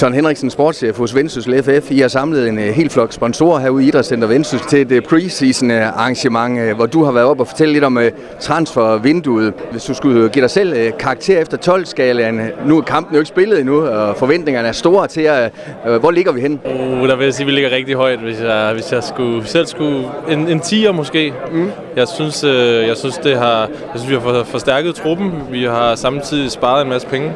Søren Henriksen, sportschef hos Vendsyssel FF. I har samlet en uh, helt flok sponsorer herude i Idrætscenter Vendsyssel til et preseason arrangement, uh, hvor du har været op og fortælle lidt om transfervinduet. Hvis du skulle give dig selv karakter efter 12-skalaen, nu er kampen jo ikke spillet endnu, og forventningerne er store til. Uh, hvor ligger vi henne? Uh, der vil jeg sige, at vi ligger rigtig højt, hvis jeg, hvis jeg skulle, selv skulle... En, en 10'er måske. Mm. Jeg, synes, jeg synes, det har, jeg synes, vi har forstærket truppen. Vi har samtidig sparet en masse penge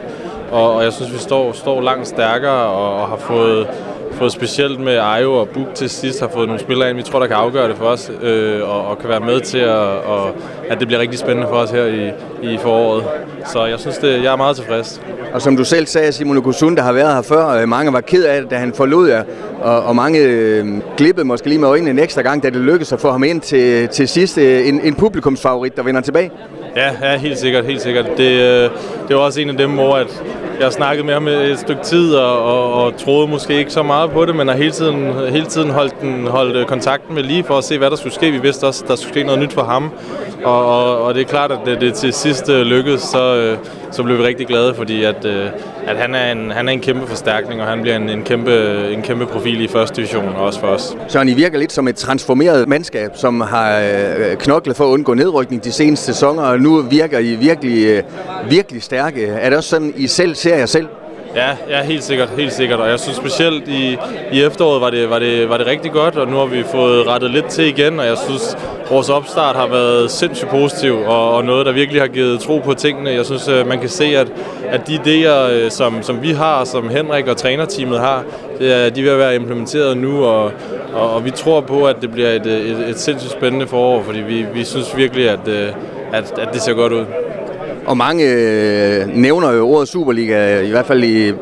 og, og jeg synes, vi står, står langt stærkere og, og har fået, fået specielt med Ayo og Buk til sidst har fået nogle spillere ind, vi tror, der kan afgøre det for os, øh, og, og kan være med til, at, og, at det bliver rigtig spændende for os her i, i foråret. Så jeg synes, det, jeg er meget tilfreds. Og som du selv sagde, Simon Okusun, der har været her før, øh, mange var ked af det, da han forlod jer, og, og mange øh, glippede måske lige med øjnene en ekstra gang, da det lykkedes at få ham ind til, til sidst. Øh, en, en publikumsfavorit, der vender tilbage. Ja, ja, helt sikkert, helt sikkert. Det, øh, det var også en af dem, hvor at jeg snakkede med ham et stykke tid og, og, og troede måske ikke så meget på det, men har hele tiden, hele tiden holdt, den, holdt øh, kontakten med lige for at se, hvad der skulle ske. Vi vidste også, der skulle ske noget nyt for ham. Og, og, og det er klart, at det, det til sidst øh, lykkedes, så, øh, så blev vi rigtig glade, fordi at, at han, er en, han er en kæmpe forstærkning, og han bliver en, en, kæmpe, en kæmpe profil i første division, også for os. Så I virker lidt som et transformeret mandskab, som har knoklet for at undgå nedrykning de seneste sæsoner, og nu virker I virkelig, virkelig stærke. Er det også sådan, I selv ser jer selv? Ja, ja, helt sikkert, helt sikkert. Og jeg synes specielt i, i efteråret var det, var, det, var det rigtig godt, og nu har vi fået rettet lidt til igen, og jeg synes, vores opstart har været sindssygt positiv, og, og noget, der virkelig har givet tro på tingene. Jeg synes, øh, man kan se, at, at de idéer, øh, som, som vi har, som Henrik og trænerteamet har, det er, de er ved at være implementeret nu, og, og, og vi tror på, at det bliver et, et, et sindssygt spændende forår, fordi vi, vi synes virkelig, at, øh, at, at det ser godt ud. Og mange øh, nævner jo ordet Superliga, i hvert fald i,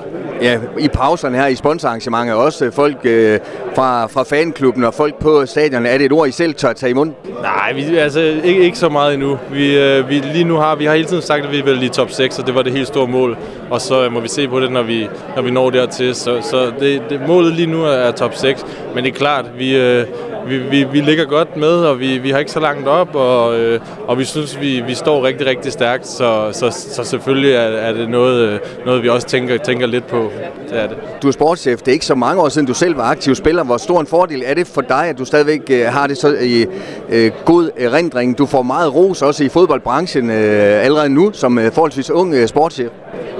ja, i pauserne her i sponsorarrangementer. Også folk øh, fra, fra fanklubben og folk på stadion. Er det et ord, I selv tør tage i munden? Nej, vi, altså ikke, ikke så meget endnu. Vi, øh, vi, lige nu har vi har hele tiden sagt, at vi vil i top 6, og det var det helt store mål. Og så øh, må vi se på det, når vi, når vi når dertil. Så, så det, det, målet lige nu er top 6. Men det er klart, vi, øh, vi, vi, vi ligger godt med, og vi, vi har ikke så langt op, og, øh, og vi synes, vi, vi står rigtig, rigtig stærkt, så, så, så selvfølgelig er, er det noget, øh, noget, vi også tænker, tænker lidt på. Det er det. Du er sportschef. Det er ikke så mange år siden, du selv var aktiv spiller. Hvor stor en fordel er det for dig, at du stadigvæk øh, har det så i øh, god erindring? Du får meget ros også i fodboldbranchen øh, allerede nu, som øh, forholdsvis ung øh, sportschef.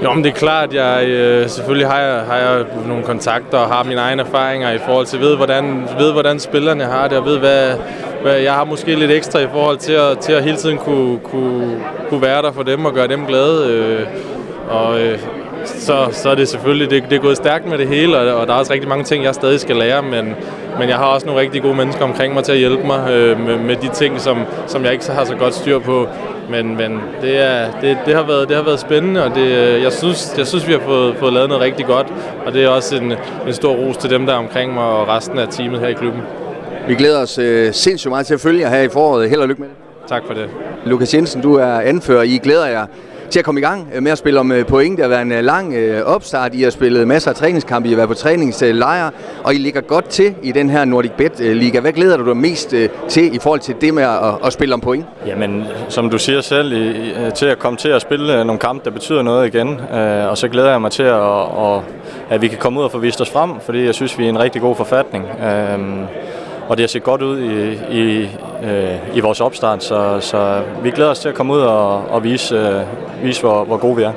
Jo, men det er klart, jeg øh, selvfølgelig har jeg, har jeg nogle kontakter og har mine egne erfaringer i forhold til, ved hvordan, ved, hvordan spillerne har det, og ved, hvad, hvad jeg har måske lidt ekstra i forhold til at, til at hele tiden kunne, kunne, kunne være der for dem og gøre dem glade. Øh, og øh, så, så er det selvfølgelig, det, det er gået stærkt med det hele, og, og der er også rigtig mange ting, jeg stadig skal lære, men, men jeg har også nogle rigtig gode mennesker omkring mig til at hjælpe mig øh, med, med de ting, som, som jeg ikke har så godt styr på. Men, men det, er, det, det, har været, det har været spændende, og det, jeg, synes, jeg synes, vi har fået, fået lavet noget rigtig godt. Og det er også en, en stor ros til dem, der er omkring mig og resten af teamet her i klubben. Vi glæder os øh, sindssygt meget til at følge jer her i foråret. Held og lykke med det. Tak for det. Lukas Jensen, du er anfører. I glæder jer til at komme i gang øh, med at spille om øh, point. Det har været en øh, lang opstart. I har spillet masser af træningskampe. I har været på træningslejre, og I ligger godt til i den her Nordic Bet Liga. Hvad glæder du dig mest til i forhold til det med at, at spille om point? Jamen, som du siger selv, i, til at komme til at spille nogle kampe, der betyder noget igen. Og så glæder jeg mig til, at, at, at vi kan komme ud og få vist os frem, fordi jeg synes, vi er en rigtig god forfatning øhm, og det har set godt ud i, i, øh, i vores opstart, så, så vi glæder os til at komme ud og, og vise, øh, vise hvor, hvor gode vi er.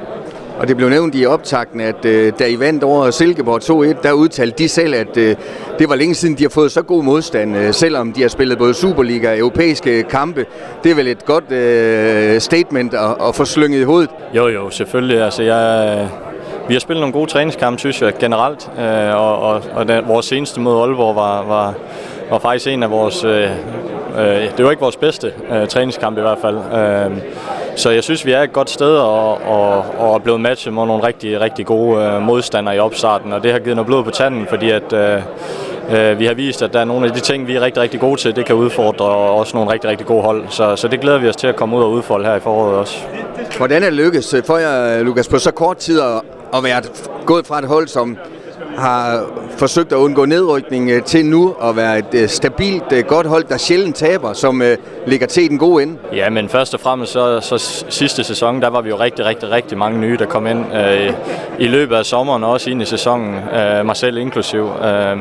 Og det blev nævnt i optakten, at øh, da I vandt over Silkeborg 2-1, der udtalte de selv, at øh, det var længe siden, de har fået så god modstand, øh, selvom de har spillet både Superliga og europæiske kampe. Det er vel et godt øh, statement at, at få slynget i hovedet? Jo, jo, selvfølgelig. Altså, jeg, vi har spillet nogle gode træningskampe, synes jeg, generelt. Øh, og og, og den, vores seneste mod Aalborg var, var var faktisk en af vores... Øh, Øh, det var ikke vores bedste øh, træningskamp i hvert fald. Øh, så jeg synes, vi er et godt sted og, og, og er blevet matchet mod nogle rigtig, rigtig gode modstandere i opstarten, og det har givet noget blod på tanden, fordi at øh, vi har vist, at der er nogle af de ting, vi er rigtig, rigtig gode til, det kan udfordre og også nogle rigtig, rigtig gode hold. Så, så det glæder vi os til at komme ud og udfolde her i foråret også. Hvordan er det lykkedes for jer, Lukas, på så kort tid at, at være gået fra et hold, som har forsøgt at undgå nedrykning øh, til nu at være et øh, stabilt, øh, godt hold, der sjældent taber, som ligger til den gode ende. Ja, men først og fremmest så, så sidste sæson, der var vi jo rigtig, rigtig, rigtig mange nye, der kom ind øh, i løbet af sommeren og også ind i sæsonen, øh, mig selv inklusiv. Øh,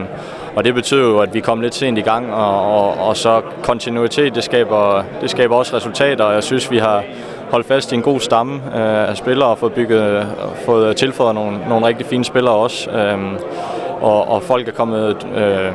og det betyder jo, at vi kom lidt sent i gang, og, og, og så kontinuitet, det skaber, det skaber også resultater, og jeg synes, vi har holdt fast i en god stamme øh, af spillere og fået, bygget, fået tilføjet nogle, nogle rigtig fine spillere også. Øh, og, og folk er kommet øh,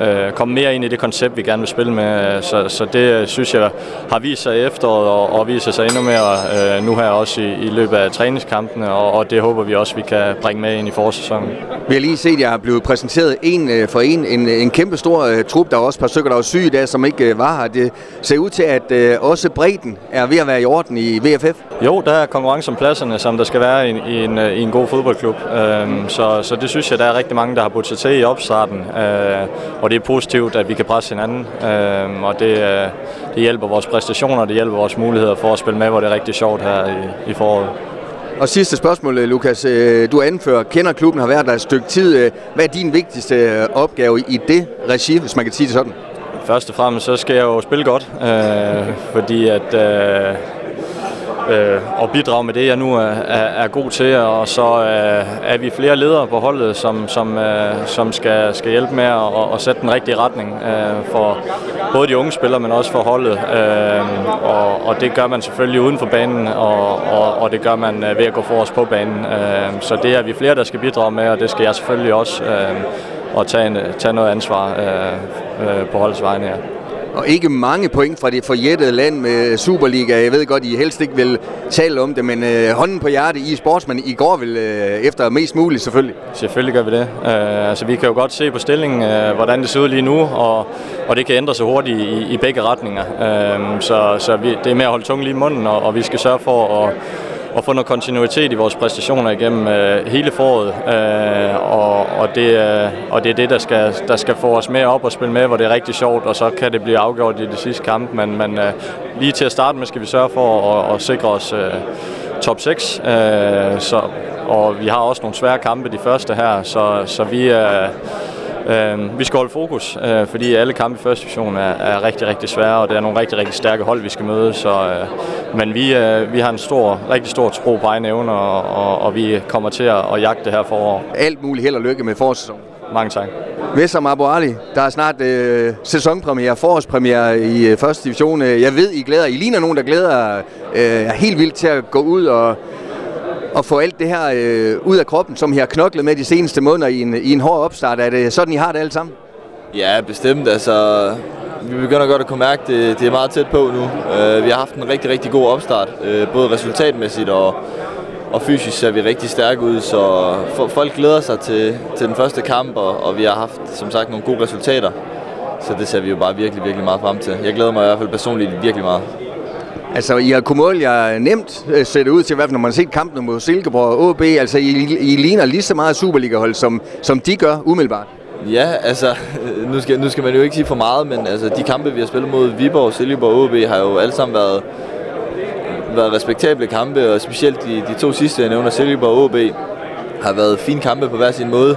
øh, komme mere ind i det koncept, vi gerne vil spille med. Så, så det synes jeg har vist sig i efteråret og, og viser sig endnu mere øh, nu her også i, i løbet af træningskampene, og, og det håber vi også, vi kan bringe med ind i forsæsonen. Vi har lige set, at jeg er blevet præsenteret en øh, for en. En, en kæmpe stor uh, trup. Der er også et par stykker, der var syge der, som ikke uh, var her. Det ser ud til, at uh, også bredden er ved at være i orden i VFF. Jo, der er konkurrence om pladserne, som der skal være i, i, en, i en god fodboldklub. Uh, så, så det synes jeg, der er rigtig mange, der har budt sig til i opstarten. Uh, og det er positivt, at vi kan presse hinanden, øh, og det, øh, det hjælper vores præstationer, det hjælper vores muligheder for at spille med, hvor det er rigtig sjovt her i, i foråret. Og sidste spørgsmål, øh, Lukas. Øh, du anfører, kender klubben, har været der et stykke tid. Hvad er din vigtigste opgave i det regi, hvis man kan sige det sådan? Først og fremmest så skal jeg jo spille godt, øh, fordi at øh, øh, og bidrage med det, jeg nu er, er, er god til. Og så øh, er vi flere ledere på holdet, som, som, øh, som skal, skal hjælpe med at, at sætte den rigtige retning øh, for både de unge spillere, men også for holdet. Øh, og, og det gør man selvfølgelig uden for banen, og, og, og det gør man øh, ved at gå for os på banen. Øh, så det er vi flere, der skal bidrage med, og det skal jeg selvfølgelig også. Øh, og tage, en, tage noget ansvar øh, øh, på holdets vegne. Ja og ikke mange point fra det forjættede land med Superliga. Jeg ved godt, I helst ikke vil tale om det, men øh, hånden på hjertet i sportsmand i går vil øh, efter mest muligt selvfølgelig. Selvfølgelig gør vi det. Øh, altså, vi kan jo godt se på stillingen, øh, hvordan det ser ud lige nu, og, og det kan ændre sig hurtigt i, i begge retninger. Øh, så så vi, det er med at holde tungen lige i munden, og, og vi skal sørge for at at få noget kontinuitet i vores præstationer igennem øh, hele foråret. Øh, og, og, det, øh, og det er det, der skal, der skal få os med op og spille med, hvor det er rigtig sjovt, og så kan det blive afgjort i det sidste kamp. Men, men øh, lige til at starte med skal vi sørge for at, at sikre os øh, top 6. Øh, så, og vi har også nogle svære kampe de første her, så, så vi. Øh, Øh, vi skal holde fokus, øh, fordi alle kampe i første division er, er rigtig, rigtig svære, og det er nogle rigtig, rigtig stærke hold, vi skal møde. Så, øh, men vi, øh, vi har en stor, rigtig stor tro på egen evne, og, og, og vi kommer til at, at jagte det her forår. Alt muligt held og lykke med forårssæsonen. Mange tak. Vessam Abu Ali, der er snart øh, sæsonpremiere, forårspremiere i øh, første division. Jeg ved, I glæder. I ligner nogen, der glæder øh, helt vildt til at gå ud og at få alt det her øh, ud af kroppen, som I har knoklet med de seneste måneder i en, i en hård opstart. Er det sådan, I har det alle sammen? Ja, bestemt. Altså, vi begynder godt at kunne mærke, at det, det er meget tæt på nu. Uh, vi har haft en rigtig, rigtig god opstart, uh, både resultatmæssigt og, og fysisk ser vi rigtig stærke ud, så folk glæder sig til, til den første kamp, og, og vi har haft, som sagt, nogle gode resultater. Så det ser vi jo bare virkelig, virkelig meget frem til. Jeg glæder mig i hvert fald personligt virkelig meget. Altså, I har kunnet jer nemt øh, sætte ud til, hvert når man har set kampen mod Silkeborg og AB. Altså, I, I ligner lige så meget Superliga-hold, som, som de gør umiddelbart. Ja, altså, nu skal, nu skal man jo ikke sige for meget, men altså, de kampe, vi har spillet mod Viborg, Silkeborg og AB, har jo alle sammen været, været respektable kampe, og specielt de, de to sidste, jeg nævner, Silkeborg og AB, har været fine kampe på hver sin måde.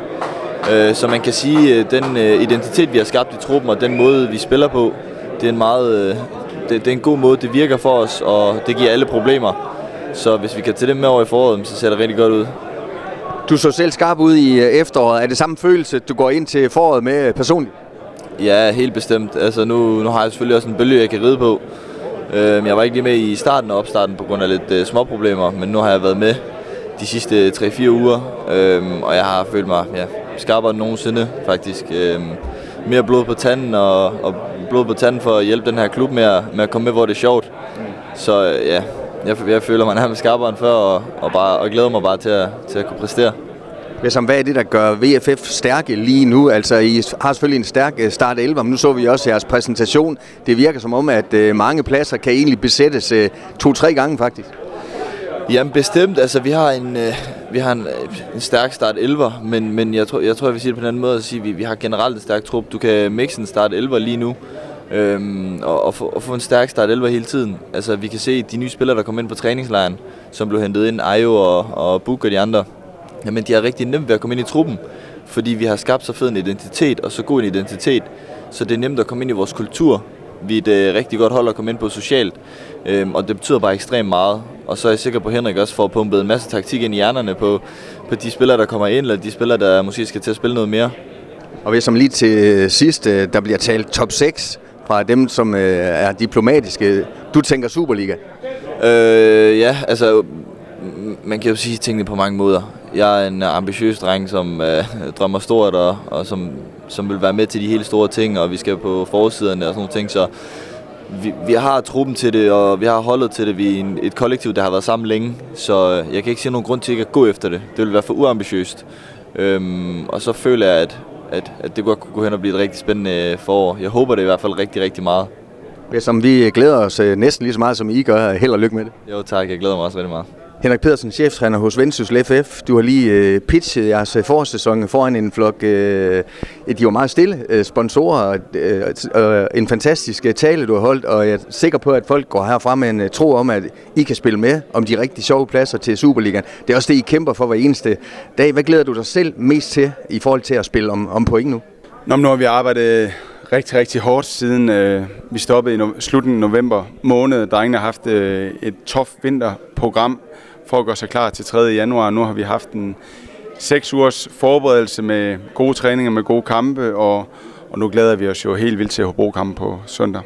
Øh, så man kan sige, at den øh, identitet, vi har skabt i truppen, og den måde, vi spiller på, det er en meget, det, det er en god måde, det virker for os, og det giver alle problemer. Så hvis vi kan tage det med over i foråret, så ser det rigtig godt ud. Du så selv skarp ud i øh, efteråret. Er det samme følelse, du går ind til foråret med personligt? Ja, helt bestemt. Altså nu, nu har jeg selvfølgelig også en bølge, jeg kan ride på. Øh, jeg var ikke lige med i starten og opstarten på grund af lidt øh, små problemer, men nu har jeg været med de sidste 3-4 uger, øh, og jeg har følt mig ja, skarpere end nogensinde faktisk. Mere blod på tanden og, og blod på tanden for at hjælpe den her klub med at, med at komme med, hvor det er sjovt. Så øh, ja, jeg, jeg føler mig nærmest skarpere end før, og, og, bare, og glæder mig bare til at, til at kunne præstere. Som, hvad er det, der gør VFF stærke lige nu? Altså, I har selvfølgelig en stærk øh, start 11, men nu så vi også jeres præsentation. Det virker som om, at øh, mange pladser kan egentlig besættes to-tre gange faktisk. Jamen bestemt, altså vi har en, vi har en, en stærk start 11, men, men jeg, tror, jeg tror, jeg vil sige det på en anden måde, at sige, vi, vi har generelt en stærk trup. Du kan mixe en start 11 lige nu, øhm, og, og, få, og få en stærk start 11 hele tiden. Altså vi kan se de nye spillere, der kom ind på træningslejren, som blev hentet ind, Ayo og, og Buk og de andre, jamen de har rigtig nemt ved at komme ind i truppen. fordi vi har skabt så fed en identitet, og så god en identitet, så det er nemt at komme ind i vores kultur. Vi er et øh, rigtig godt hold at komme ind på socialt, øhm, og det betyder bare ekstremt meget. Og så er jeg sikker på, at Henrik også får pumpet en masse taktik ind i hjernerne på, på de spillere, der kommer ind, eller de spillere, der måske skal til at spille noget mere. Og hvis som lige til sidst, øh, der bliver talt top 6 fra dem, som øh, er diplomatiske. Du tænker Superliga? Øh, ja, altså man kan jo sige tingene på mange måder. Jeg er en ambitiøs dreng, som øh, drømmer stort og, og som, som vil være med til de helt store ting, og vi skal på forsiderne og sådan nogle ting, så vi, vi har truppen til det, og vi har holdet til det. Vi er en, et kollektiv, der har været sammen længe, så øh, jeg kan ikke se nogen grund til ikke at gå efter det. Det vil være for uambitiøst. Øhm, og så føler jeg, at, at, at det godt kunne gå hen og blive et rigtig spændende forår. Jeg håber det i hvert fald rigtig, rigtig meget. Som vi glæder os øh, næsten lige så meget, som I gør. Held og lykke med det. Jo tak, jeg glæder mig også rigtig meget. Henrik Pedersen, cheftræner hos Vendsyssel FF. Du har lige øh, pitchet jeres øh, forårssæson foran en flok, øh, de var meget stille, øh, sponsorer, øh, øh, en fantastisk øh, tale, du har holdt, og jeg er sikker på, at folk går herfra med en øh, tro om, at I kan spille med om de rigtig sjove pladser til Superligaen. Det er også det, I kæmper for hver eneste dag. Hvad glæder du dig selv mest til i forhold til at spille om, om point nu? Nå, nu har vi arbejdet rigtig, rigtig hårdt siden øh, vi stoppede i no- slutningen af november måned. Drengene har haft øh, et tof vinterprogram for at gøre sig klar til 3. januar. Nu har vi haft en seks ugers forberedelse med gode træninger, med gode kampe, og, og nu glæder vi os jo helt vildt til Hobro-kampen på søndag.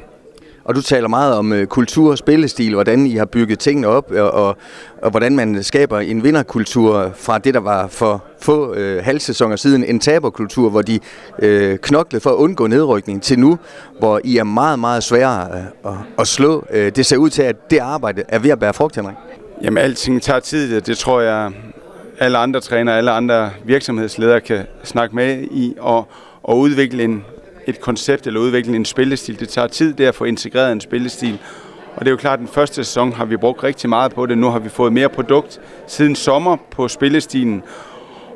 Og du taler meget om øh, kultur og spillestil, hvordan I har bygget tingene op, og, og, og hvordan man skaber en vinderkultur fra det, der var for få øh, halvsæsoner siden, en taberkultur, hvor de øh, knoklede for at undgå nedrykning, til nu, hvor I er meget, meget sværere øh, at, at slå. Øh, det ser ud til, at det arbejde er ved at bære frugt, Henrik. Jamen, alting tager tid, det tror jeg, alle andre trænere, alle andre virksomhedsledere kan snakke med i, og, og udvikle en, et koncept eller udvikle en spillestil. Det tager tid det at få integreret en spillestil. Og det er jo klart, at den første sæson har vi brugt rigtig meget på det. Nu har vi fået mere produkt siden sommer på spillestilen.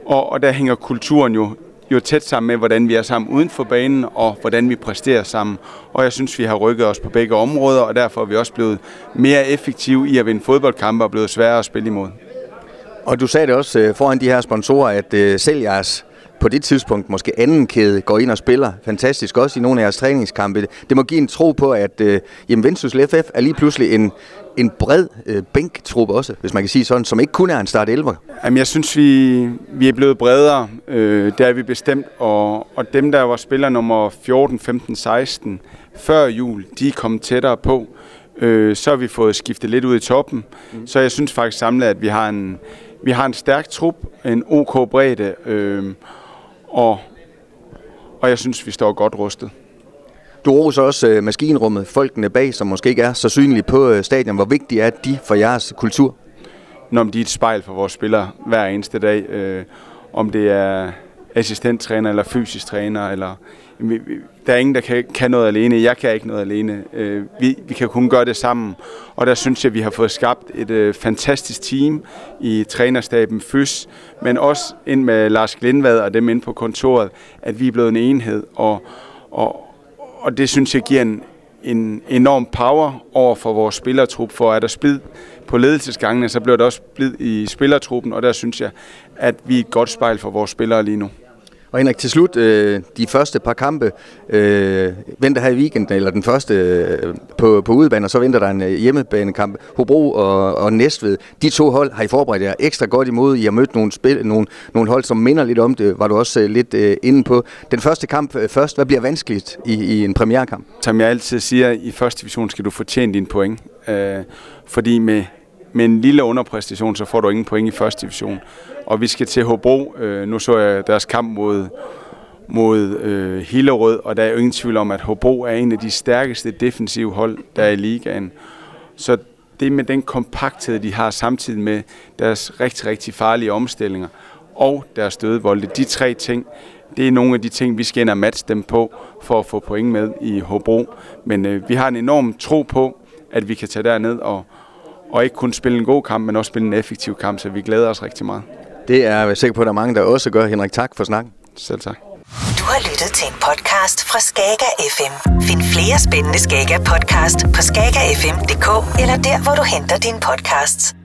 Og, og der hænger kulturen jo, jo tæt sammen med, hvordan vi er sammen uden for banen, og hvordan vi præsterer sammen. Og jeg synes, vi har rykket os på begge områder, og derfor er vi også blevet mere effektive i at vinde fodboldkampe og blevet sværere at spille imod. Og du sagde det også øh, foran de her sponsorer, at øh, selv jeres på det tidspunkt måske anden kæde går ind og spiller fantastisk også i nogle af jeres træningskampe. Det må give en tro på, at øh, jamen, Vendsyssel FF er lige pludselig en, en bred øh, bænktrup også, hvis man kan sige sådan, som ikke kun er en start 11. Jamen, jeg synes, vi, vi er blevet bredere. Øh, det er vi bestemt. Og, og dem, der var spiller nummer 14, 15, 16 før jul, de er kommet tættere på. Øh, så har vi fået skiftet lidt ud i toppen. Mm. Så jeg synes faktisk samlet, at vi har en, vi har en stærk trup, en OK bredde, øh, og, og jeg synes, vi står godt rustet. Du roser også øh, maskinrummet, folkene bag, som måske ikke er så synlige på øh, stadion. Hvor vigtigt er de for jeres kultur? Når de er et spejl for vores spillere hver eneste dag. Øh, om det er assistenttræner eller fysisk træner. Eller, der er ingen, der kan, kan noget alene. Jeg kan ikke noget alene. Øh, vi, vi kan kun gøre det sammen. Og der synes jeg, at vi har fået skabt et øh, fantastisk team i trænerstaben FYS, men også ind med Lars Glindvad og dem ind på kontoret, at vi er blevet en enhed. Og, og, og det synes jeg giver en, en enorm power over for vores spillertrup, for at der splid på ledelsesgangene, så bliver der også splid i spillertruppen, og der synes jeg, at vi er et godt spejl for vores spillere lige nu. Og Henrik, til slut, øh, de første par kampe øh, venter her i weekenden, eller den første øh, på, på udebane, og så venter der en øh, hjemmebanekamp. Hobro og, og Næstved, de to hold har I forberedt jer ekstra godt imod. I har mødt nogle, spil, nogle, nogle hold, som minder lidt om det, var du også øh, lidt øh, inde på. Den første kamp øh, først, hvad bliver vanskeligt i, i en premierkamp? Som jeg altid siger, i første division skal du fortjene dine point. Øh, fordi med, med en lille underpræstation, så får du ingen point i første division og vi skal til Hobro. Øh, nu så jeg deres kamp mod, mod øh, Hillerød, og der er jo ingen tvivl om, at Hobro er en af de stærkeste defensive hold, der er i ligaen. Så det med den kompakthed, de har samtidig med deres rigtig, rigtig farlige omstillinger og deres dødevolde, de tre ting, det er nogle af de ting, vi skal ind og matche dem på, for at få point med i Hobro. Men øh, vi har en enorm tro på, at vi kan tage derned og, og ikke kun spille en god kamp, men også spille en effektiv kamp, så vi glæder os rigtig meget. Det er jeg sikker på, at der er mange, der også gør. Henrik, tak for snakken. Selv tak. Du har lyttet til en podcast fra Skager FM. Find flere spændende Skager podcast på skagerfm.dk eller der, hvor du henter dine podcasts.